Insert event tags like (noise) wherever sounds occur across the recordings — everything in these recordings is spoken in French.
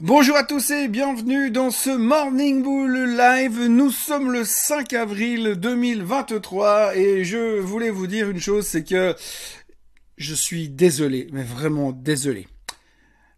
Bonjour à tous et bienvenue dans ce Morning Bull Live. Nous sommes le 5 avril 2023 et je voulais vous dire une chose, c'est que je suis désolé, mais vraiment désolé.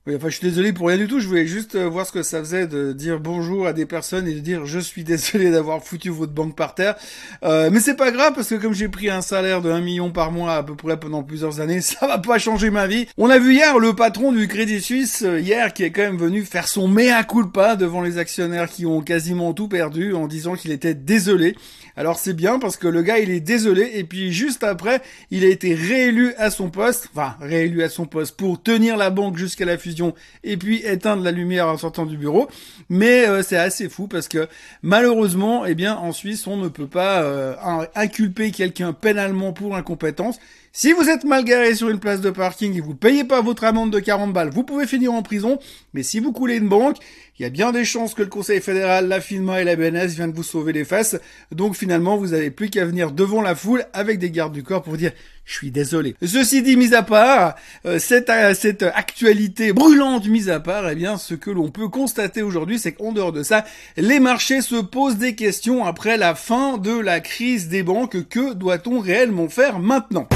Oui, enfin, je suis désolé pour rien du tout. Je voulais juste euh, voir ce que ça faisait de dire bonjour à des personnes et de dire je suis désolé d'avoir foutu votre banque par terre. Euh, mais c'est pas grave parce que comme j'ai pris un salaire de 1 million par mois à peu près pendant plusieurs années, (laughs) ça va pas changer ma vie. On a vu hier le patron du Crédit Suisse euh, hier qui est quand même venu faire son mea culpa devant les actionnaires qui ont quasiment tout perdu en disant qu'il était désolé. Alors c'est bien parce que le gars il est désolé et puis juste après il a été réélu à son poste, enfin réélu à son poste pour tenir la banque jusqu'à la fusion et puis éteindre la lumière en sortant du bureau. Mais euh, c'est assez fou parce que malheureusement, eh bien, en Suisse, on ne peut pas euh, inculper quelqu'un pénalement pour incompétence. Si vous êtes mal garé sur une place de parking et vous payez pas votre amende de 40 balles, vous pouvez finir en prison. Mais si vous coulez une banque, il y a bien des chances que le Conseil fédéral, la FINMA et la BNS viennent vous sauver les fesses. Donc finalement, vous n'avez plus qu'à venir devant la foule avec des gardes du corps pour dire je suis désolé. Ceci dit, mis à part, euh, cette, euh, cette actualité brûlante mise à part, eh bien, ce que l'on peut constater aujourd'hui, c'est qu'en dehors de ça, les marchés se posent des questions après la fin de la crise des banques. Que doit-on réellement faire maintenant?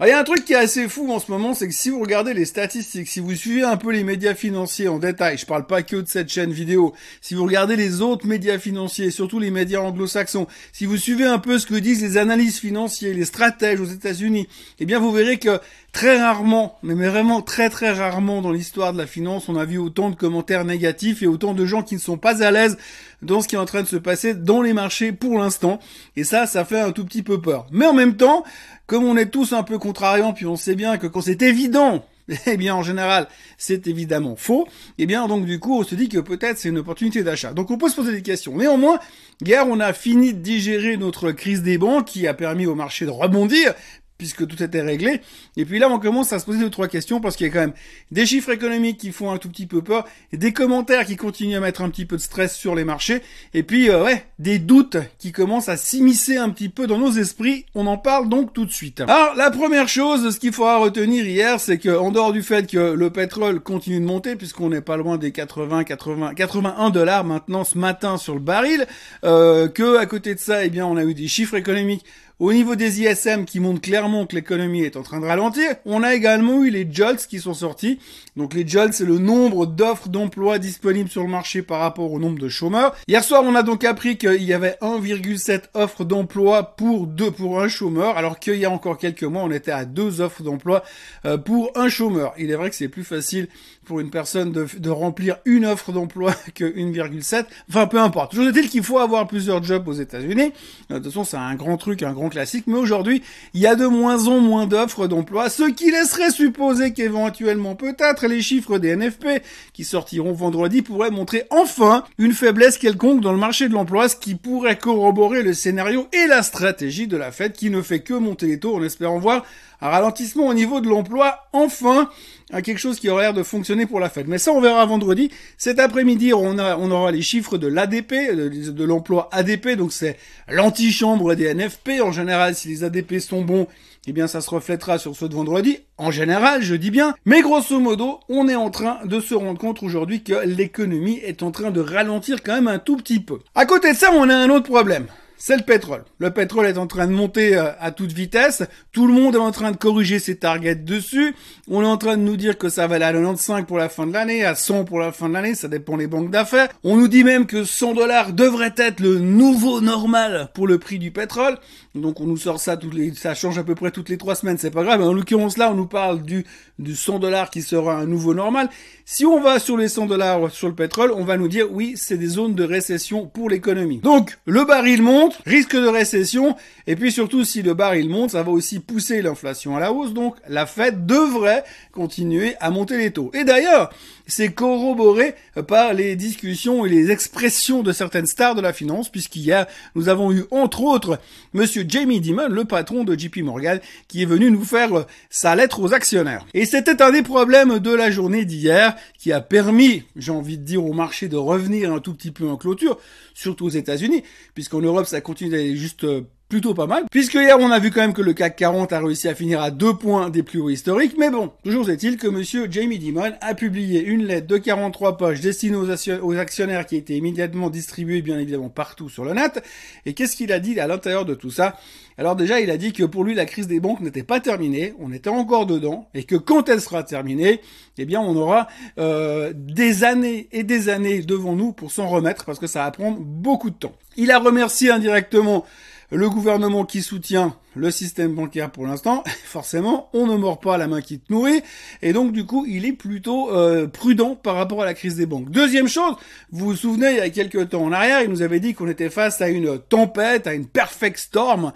Ah, il y a un truc qui est assez fou en ce moment, c'est que si vous regardez les statistiques, si vous suivez un peu les médias financiers en détail, je parle pas que de cette chaîne vidéo, si vous regardez les autres médias financiers, surtout les médias anglo-saxons, si vous suivez un peu ce que disent les analystes financiers, les stratèges aux États-Unis, eh bien vous verrez que très rarement, mais vraiment très très rarement dans l'histoire de la finance, on a vu autant de commentaires négatifs et autant de gens qui ne sont pas à l'aise dans ce qui est en train de se passer dans les marchés pour l'instant. Et ça, ça fait un tout petit peu peur. Mais en même temps, comme on est tous un peu contrariants, puis on sait bien que quand c'est évident, (laughs) eh bien en général c'est évidemment faux, eh bien donc du coup on se dit que peut-être c'est une opportunité d'achat. Donc on peut se poser des questions. Néanmoins, hier on a fini de digérer notre crise des banques qui a permis au marché de rebondir, puisque tout était réglé. Et puis là, on commence à se poser deux, trois questions, parce qu'il y a quand même des chiffres économiques qui font un tout petit peu peur, des commentaires qui continuent à mettre un petit peu de stress sur les marchés, et puis, euh, ouais, des doutes qui commencent à s'immiscer un petit peu dans nos esprits. On en parle donc tout de suite. Alors, la première chose, ce qu'il faudra retenir hier, c'est que, en dehors du fait que le pétrole continue de monter, puisqu'on n'est pas loin des 80, 80, 81 dollars maintenant ce matin sur le baril, euh, que à côté de ça, eh bien, on a eu des chiffres économiques au niveau des ISM qui montrent clairement que l'économie est en train de ralentir, on a également eu les JOLTS qui sont sortis. Donc les JOLTS, c'est le nombre d'offres d'emploi disponibles sur le marché par rapport au nombre de chômeurs. Hier soir, on a donc appris qu'il y avait 1,7 offres d'emploi pour deux pour un chômeur, alors qu'il y a encore quelques mois, on était à deux offres d'emploi euh, pour un chômeur. Il est vrai que c'est plus facile pour une personne de, de remplir une offre d'emploi (laughs) que 1,7. Enfin, peu importe. Toujours est-il qu'il faut avoir plusieurs jobs aux États-Unis. Euh, de toute façon, c'est un grand truc, un grand classique, mais aujourd'hui, il y a de moins en moins d'offres d'emploi, ce qui laisserait supposer qu'éventuellement, peut-être, les chiffres des NFP qui sortiront vendredi pourraient montrer enfin une faiblesse quelconque dans le marché de l'emploi, ce qui pourrait corroborer le scénario et la stratégie de la Fed qui ne fait que monter les taux en espérant voir un ralentissement au niveau de l'emploi, enfin, à quelque chose qui aurait l'air de fonctionner pour la Fed. Mais ça, on verra vendredi. Cet après-midi, on, aura les chiffres de l'ADP, de, de l'emploi ADP, donc c'est l'antichambre des NFP. En général, si les ADP sont bons, eh bien, ça se reflètera sur ceux de vendredi. En général, je dis bien. Mais grosso modo, on est en train de se rendre compte aujourd'hui que l'économie est en train de ralentir quand même un tout petit peu. À côté de ça, on a un autre problème c'est le pétrole. Le pétrole est en train de monter euh, à toute vitesse. Tout le monde est en train de corriger ses targets dessus. On est en train de nous dire que ça va aller à 95 pour la fin de l'année, à 100 pour la fin de l'année. Ça dépend des banques d'affaires. On nous dit même que 100 dollars devrait être le nouveau normal pour le prix du pétrole. Donc on nous sort ça toutes les, ça change à peu près toutes les trois semaines. C'est pas grave. En l'occurrence là, on nous parle du, du 100 dollars qui sera un nouveau normal. Si on va sur les 100 dollars sur le pétrole, on va nous dire oui, c'est des zones de récession pour l'économie. Donc le baril monte risque de récession, et puis surtout si le baril monte, ça va aussi pousser l'inflation à la hausse, donc la Fed devrait continuer à monter les taux. Et d'ailleurs, c'est corroboré par les discussions et les expressions de certaines stars de la finance, puisqu'hier, nous avons eu entre autres monsieur Jamie Dimon, le patron de JP Morgan, qui est venu nous faire sa lettre aux actionnaires. Et c'était un des problèmes de la journée d'hier, qui a permis, j'ai envie de dire, au marché de revenir un tout petit peu en clôture, surtout aux États-Unis, puisqu'en Europe, ça continue d'aller juste plutôt pas mal, puisque hier on a vu quand même que le CAC 40 a réussi à finir à deux points des plus hauts historiques, mais bon, toujours est-il que monsieur Jamie Dimon a publié une lettre de 43 pages destinée aux, actionnaires qui a été immédiatement distribuée bien évidemment partout sur le net, et qu'est-ce qu'il a dit à l'intérieur de tout ça? Alors déjà, il a dit que pour lui, la crise des banques n'était pas terminée, on était encore dedans, et que quand elle sera terminée, eh bien, on aura euh, des années et des années devant nous pour s'en remettre, parce que ça va prendre beaucoup de temps. Il a remercié indirectement le gouvernement qui soutient le système bancaire pour l'instant, (laughs) forcément, on ne mord pas la main qui te nourrit, et donc du coup, il est plutôt euh, prudent par rapport à la crise des banques. Deuxième chose, vous vous souvenez, il y a quelques temps en arrière, il nous avait dit qu'on était face à une tempête, à une perfect storm.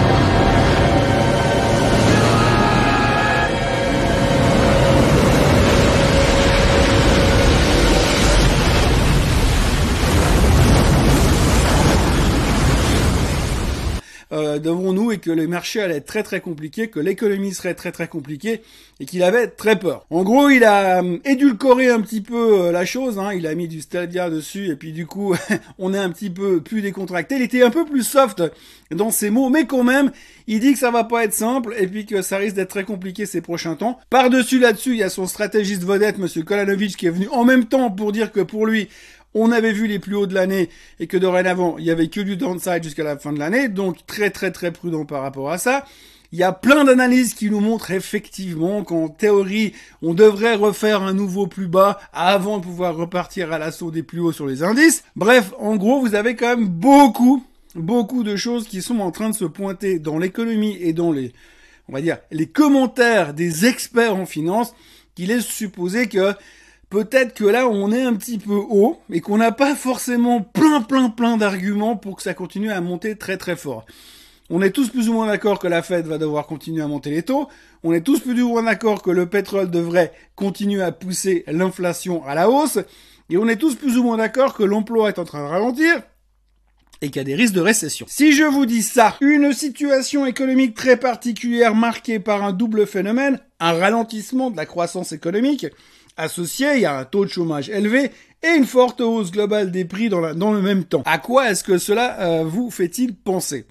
Euh, devant nous et que les marchés allaient être très très compliqués, que l'économie serait très très compliquée et qu'il avait très peur. En gros, il a euh, édulcoré un petit peu euh, la chose, hein, il a mis du Stadia dessus et puis du coup, (laughs) on est un petit peu plus décontracté. Il était un peu plus soft dans ses mots, mais quand même, il dit que ça va pas être simple et puis que ça risque d'être très compliqué ces prochains temps. Par-dessus là-dessus, il y a son stratégiste vedette, monsieur Kolanovic, qui est venu en même temps pour dire que pour lui, on avait vu les plus hauts de l'année et que dorénavant, il y avait que du downside jusqu'à la fin de l'année, donc très très très prudent par rapport à ça. Il y a plein d'analyses qui nous montrent effectivement qu'en théorie, on devrait refaire un nouveau plus bas avant de pouvoir repartir à l'assaut des plus hauts sur les indices. Bref, en gros, vous avez quand même beaucoup, beaucoup de choses qui sont en train de se pointer dans l'économie et dans les, on va dire, les commentaires des experts en finance qui laissent supposer que peut-être que là on est un petit peu haut et qu'on n'a pas forcément plein plein plein d'arguments pour que ça continue à monter très très fort. On est tous plus ou moins d'accord que la Fed va devoir continuer à monter les taux. On est tous plus ou moins d'accord que le pétrole devrait continuer à pousser l'inflation à la hausse. Et on est tous plus ou moins d'accord que l'emploi est en train de ralentir et qu'il y a des risques de récession. Si je vous dis ça, une situation économique très particulière marquée par un double phénomène, un ralentissement de la croissance économique, associé a un taux de chômage élevé et une forte hausse globale des prix dans, le même temps. À quoi est-ce que cela euh, vous fait-il penser?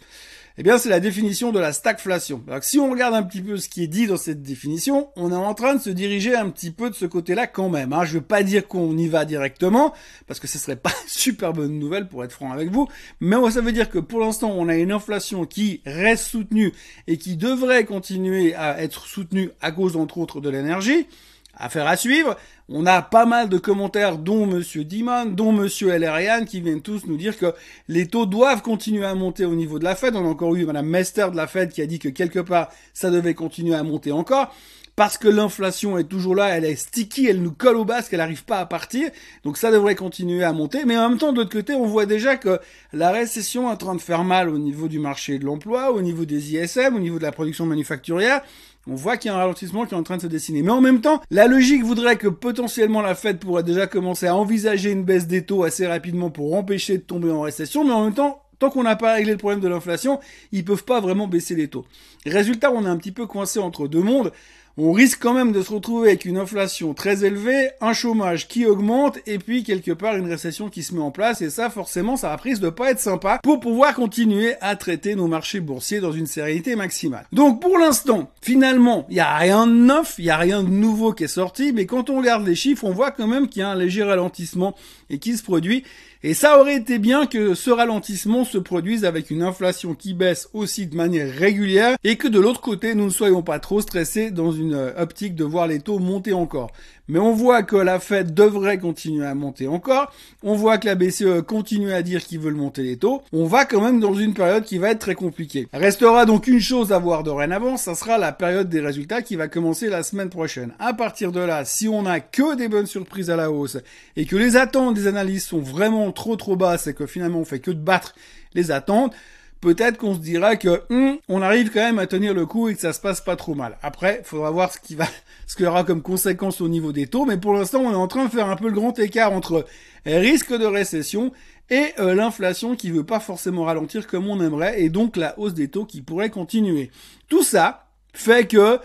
Eh bien, c'est la définition de la stagflation. Alors, si on regarde un petit peu ce qui est dit dans cette définition, on est en train de se diriger un petit peu de ce côté-là quand même. Hein. Je veux pas dire qu'on y va directement, parce que ce serait pas (laughs) super bonne nouvelle pour être franc avec vous, mais ça veut dire que pour l'instant, on a une inflation qui reste soutenue et qui devrait continuer à être soutenue à cause, entre autres, de l'énergie. Affaire à suivre. On a pas mal de commentaires, dont Monsieur Dimon, dont Monsieur Elerian, qui viennent tous nous dire que les taux doivent continuer à monter au niveau de la Fed. On a encore eu Madame Mester de la Fed qui a dit que quelque part, ça devait continuer à monter encore. Parce que l'inflation est toujours là, elle est sticky, elle nous colle au basque, elle n'arrive pas à partir. Donc ça devrait continuer à monter. Mais en même temps, de l'autre côté, on voit déjà que la récession est en train de faire mal au niveau du marché de l'emploi, au niveau des ISM, au niveau de la production manufacturière. On voit qu'il y a un ralentissement qui est en train de se dessiner. Mais en même temps, la logique voudrait que potentiellement la Fed pourrait déjà commencer à envisager une baisse des taux assez rapidement pour empêcher de tomber en récession. Mais en même temps, tant qu'on n'a pas réglé le problème de l'inflation, ils peuvent pas vraiment baisser les taux. Résultat, on est un petit peu coincé entre deux mondes on risque quand même de se retrouver avec une inflation très élevée, un chômage qui augmente et puis quelque part une récession qui se met en place et ça forcément ça a pris de pas être sympa pour pouvoir continuer à traiter nos marchés boursiers dans une sérénité maximale. Donc pour l'instant, finalement, il y a rien de neuf, il y a rien de nouveau qui est sorti, mais quand on regarde les chiffres, on voit quand même qu'il y a un léger ralentissement et qui se produit et ça aurait été bien que ce ralentissement se produise avec une inflation qui baisse aussi de manière régulière et que de l'autre côté, nous ne soyons pas trop stressés dans une euh, optique de voir les taux monter encore. Mais on voit que la Fed devrait continuer à monter encore. On voit que la BCE continue à dire qu'ils veulent monter les taux. On va quand même dans une période qui va être très compliquée. Restera donc une chose à voir dorénavant, ça sera la période des résultats qui va commencer la semaine prochaine. À partir de là, si on n'a que des bonnes surprises à la hausse et que les attentes des analystes sont vraiment trop trop basses et que finalement on fait que de battre les attentes, peut-être qu'on se dira que hum, on arrive quand même à tenir le coup et que ça se passe pas trop mal. Après, il faudra voir ce qui va, (laughs) ce qu'il y aura comme conséquence au niveau des taux, mais pour l'instant, on est en train de faire un peu le grand écart entre risque de récession et euh, l'inflation qui veut pas forcément ralentir comme on aimerait et donc la hausse des taux qui pourrait continuer. Tout ça fait que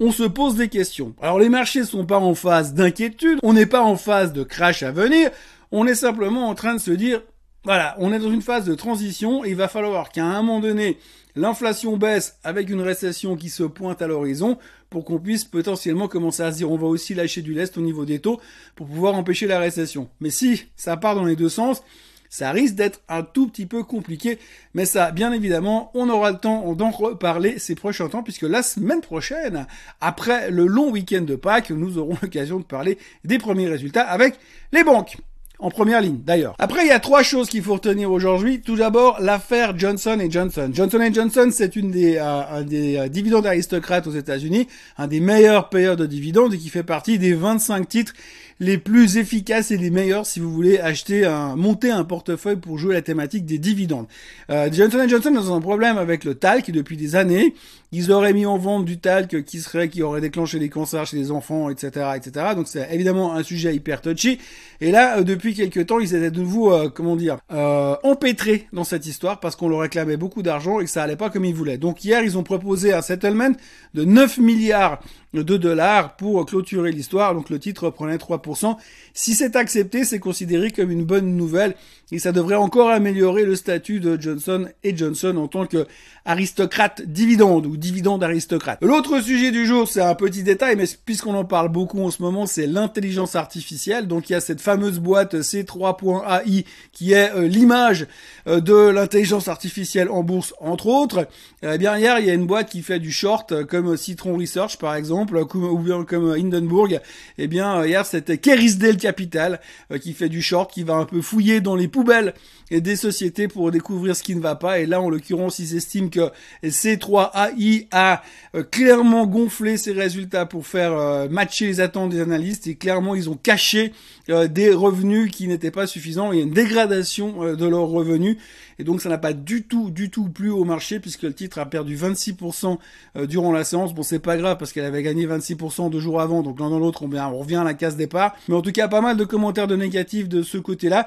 on se pose des questions. Alors les marchés sont pas en phase d'inquiétude, on n'est pas en phase de crash à venir, on est simplement en train de se dire voilà, on est dans une phase de transition et il va falloir qu'à un moment donné, l'inflation baisse avec une récession qui se pointe à l'horizon pour qu'on puisse potentiellement commencer à se dire on va aussi lâcher du lest au niveau des taux pour pouvoir empêcher la récession. Mais si ça part dans les deux sens, ça risque d'être un tout petit peu compliqué, mais ça, bien évidemment, on aura le temps d'en reparler ces prochains temps, puisque la semaine prochaine, après le long week-end de Pâques, nous aurons (laughs) l'occasion de parler des premiers résultats avec les banques en première ligne d'ailleurs. Après, il y a trois choses qu'il faut retenir aujourd'hui. Tout d'abord, l'affaire Johnson Johnson. Johnson Johnson, c'est une des, euh, un des euh, dividendes aristocrates aux États-Unis, un des meilleurs payeurs de dividendes et qui fait partie des 25 titres les plus efficaces et les meilleurs si vous voulez acheter un, monter un portefeuille pour jouer la thématique des dividendes. Euh, Johnson Johnson a un problème avec le talc depuis des années. Ils auraient mis en vente du talc qui serait, qui aurait déclenché des cancers chez les enfants, etc., etc. Donc c'est évidemment un sujet hyper touchy. Et là, euh, depuis quelques temps, ils étaient de nouveau, euh, comment dire, euh, empêtrés dans cette histoire parce qu'on leur réclamait beaucoup d'argent et que ça allait pas comme ils voulaient. Donc hier, ils ont proposé un settlement de 9 milliards de dollars pour clôturer l'histoire. Donc le titre prenait 3%. Si c'est accepté, c'est considéré comme une bonne nouvelle et ça devrait encore améliorer le statut de Johnson et Johnson en tant que aristocrate dividende ou dividende aristocrate. L'autre sujet du jour, c'est un petit détail, mais puisqu'on en parle beaucoup en ce moment, c'est l'intelligence artificielle. Donc il y a cette fameuse boîte C3.ai qui est euh, l'image euh, de l'intelligence artificielle en bourse, entre autres. Eh bien hier, il y a une boîte qui fait du short, euh, comme Citron Research par exemple, ou bien comme Hindenburg. Eh bien hier, c'était Kerisdale Capital qui fait du short, qui va un peu fouiller dans les poubelles des sociétés pour découvrir ce qui ne va pas. Et là, en l'occurrence, ils estiment que C3AI a euh, clairement gonflé ses résultats pour faire euh, matcher les attentes des analystes et clairement, ils ont caché euh, des revenus qui n'étaient pas suffisants. Il y a une dégradation de leurs revenus et donc ça n'a pas du tout, du tout plu au marché puisque le titre a perdu 26% durant la séance. Bon, c'est pas grave parce qu'elle avait gagné 26% deux jours avant, donc l'un dans l'autre, on, on revient à la case départ. Mais en tout cas, pas mal de commentaires de négatifs de ce côté-là.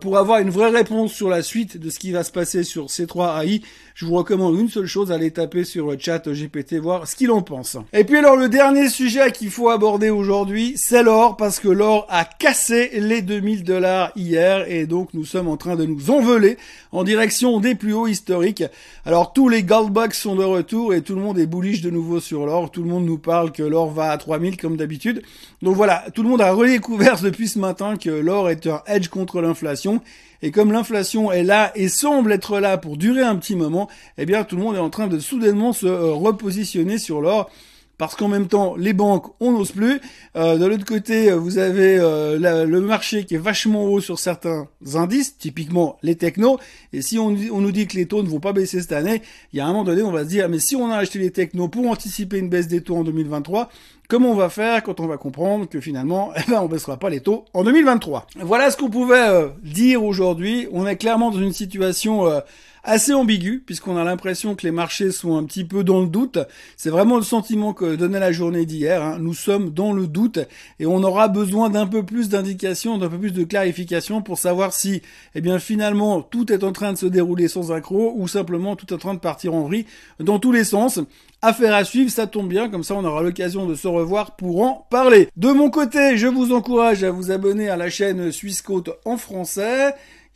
pour avoir une vraie réponse sur la suite de ce qui va se passer sur C3AI, je vous recommande une seule chose, aller taper sur le chat GPT, voir ce qu'il en pense. Et puis alors le dernier sujet qu'il faut aborder aujourd'hui, c'est l'or, parce que l'or a cassé les 2000 dollars hier, et donc nous sommes en train de nous envoler en direction des plus hauts historiques. Alors tous les goldbugs sont de retour, et tout le monde est bullish de nouveau sur l'or, tout le monde nous parle que l'or va à 3000 comme d'habitude. Donc voilà, tout le monde a redécouvert (laughs) depuis ce matin que l'or est un edge contre l'inflation, et comme l'inflation est là et semble être là pour durer un petit moment, eh bien tout le monde est en train de soudainement se euh, repositionner sur l'or parce qu'en même temps, les banques, on n'ose plus. Euh, de l'autre côté, vous avez euh, le marché qui est vachement haut sur certains indices, typiquement les technos. Et si on, on, nous dit que les taux ne vont pas baisser cette année, il y a un moment donné, on va se dire, mais si on a acheté les technos pour anticiper une baisse des taux en 2023, Comment on va faire quand on va comprendre que finalement, (laughs) eh ben, on baissera pas les taux en 2023 Voilà ce qu'on pouvait euh, dire aujourd'hui. On est clairement dans une situation euh, assez ambiguë puisqu'on a l'impression que les marchés sont un petit peu dans le doute. C'est vraiment le sentiment que donnait la journée d'hier. Hein. Nous sommes dans le doute et on aura besoin d'un peu plus d'indications, d'un peu plus de clarification pour savoir si, eh bien, finalement, tout est en train de se dérouler sans accroc ou simplement tout est en train de partir en vrille dans tous les sens. Affaire à suivre, ça tombe bien, comme ça on aura l'occasion de se revoir pour en parler. De mon côté, je vous encourage à vous abonner à la chaîne Suisse Côte en français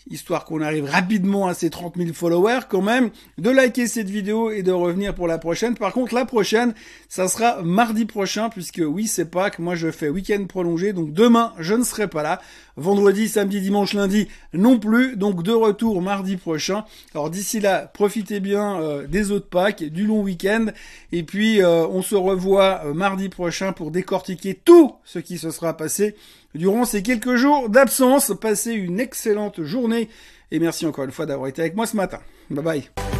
histoire qu'on arrive rapidement à ces 30 000 followers quand même, de liker cette vidéo et de revenir pour la prochaine. Par contre, la prochaine, ça sera mardi prochain, puisque oui, c'est Pâques, moi je fais week-end prolongé, donc demain, je ne serai pas là. Vendredi, samedi, dimanche, lundi, non plus, donc de retour mardi prochain. Alors d'ici là, profitez bien euh, des autres Pâques, du long week-end, et puis euh, on se revoit euh, mardi prochain pour décortiquer tout ce qui se sera passé durant ces quelques jours d'absence. Passez une excellente et merci encore une fois d'avoir été avec moi ce matin. Bye bye.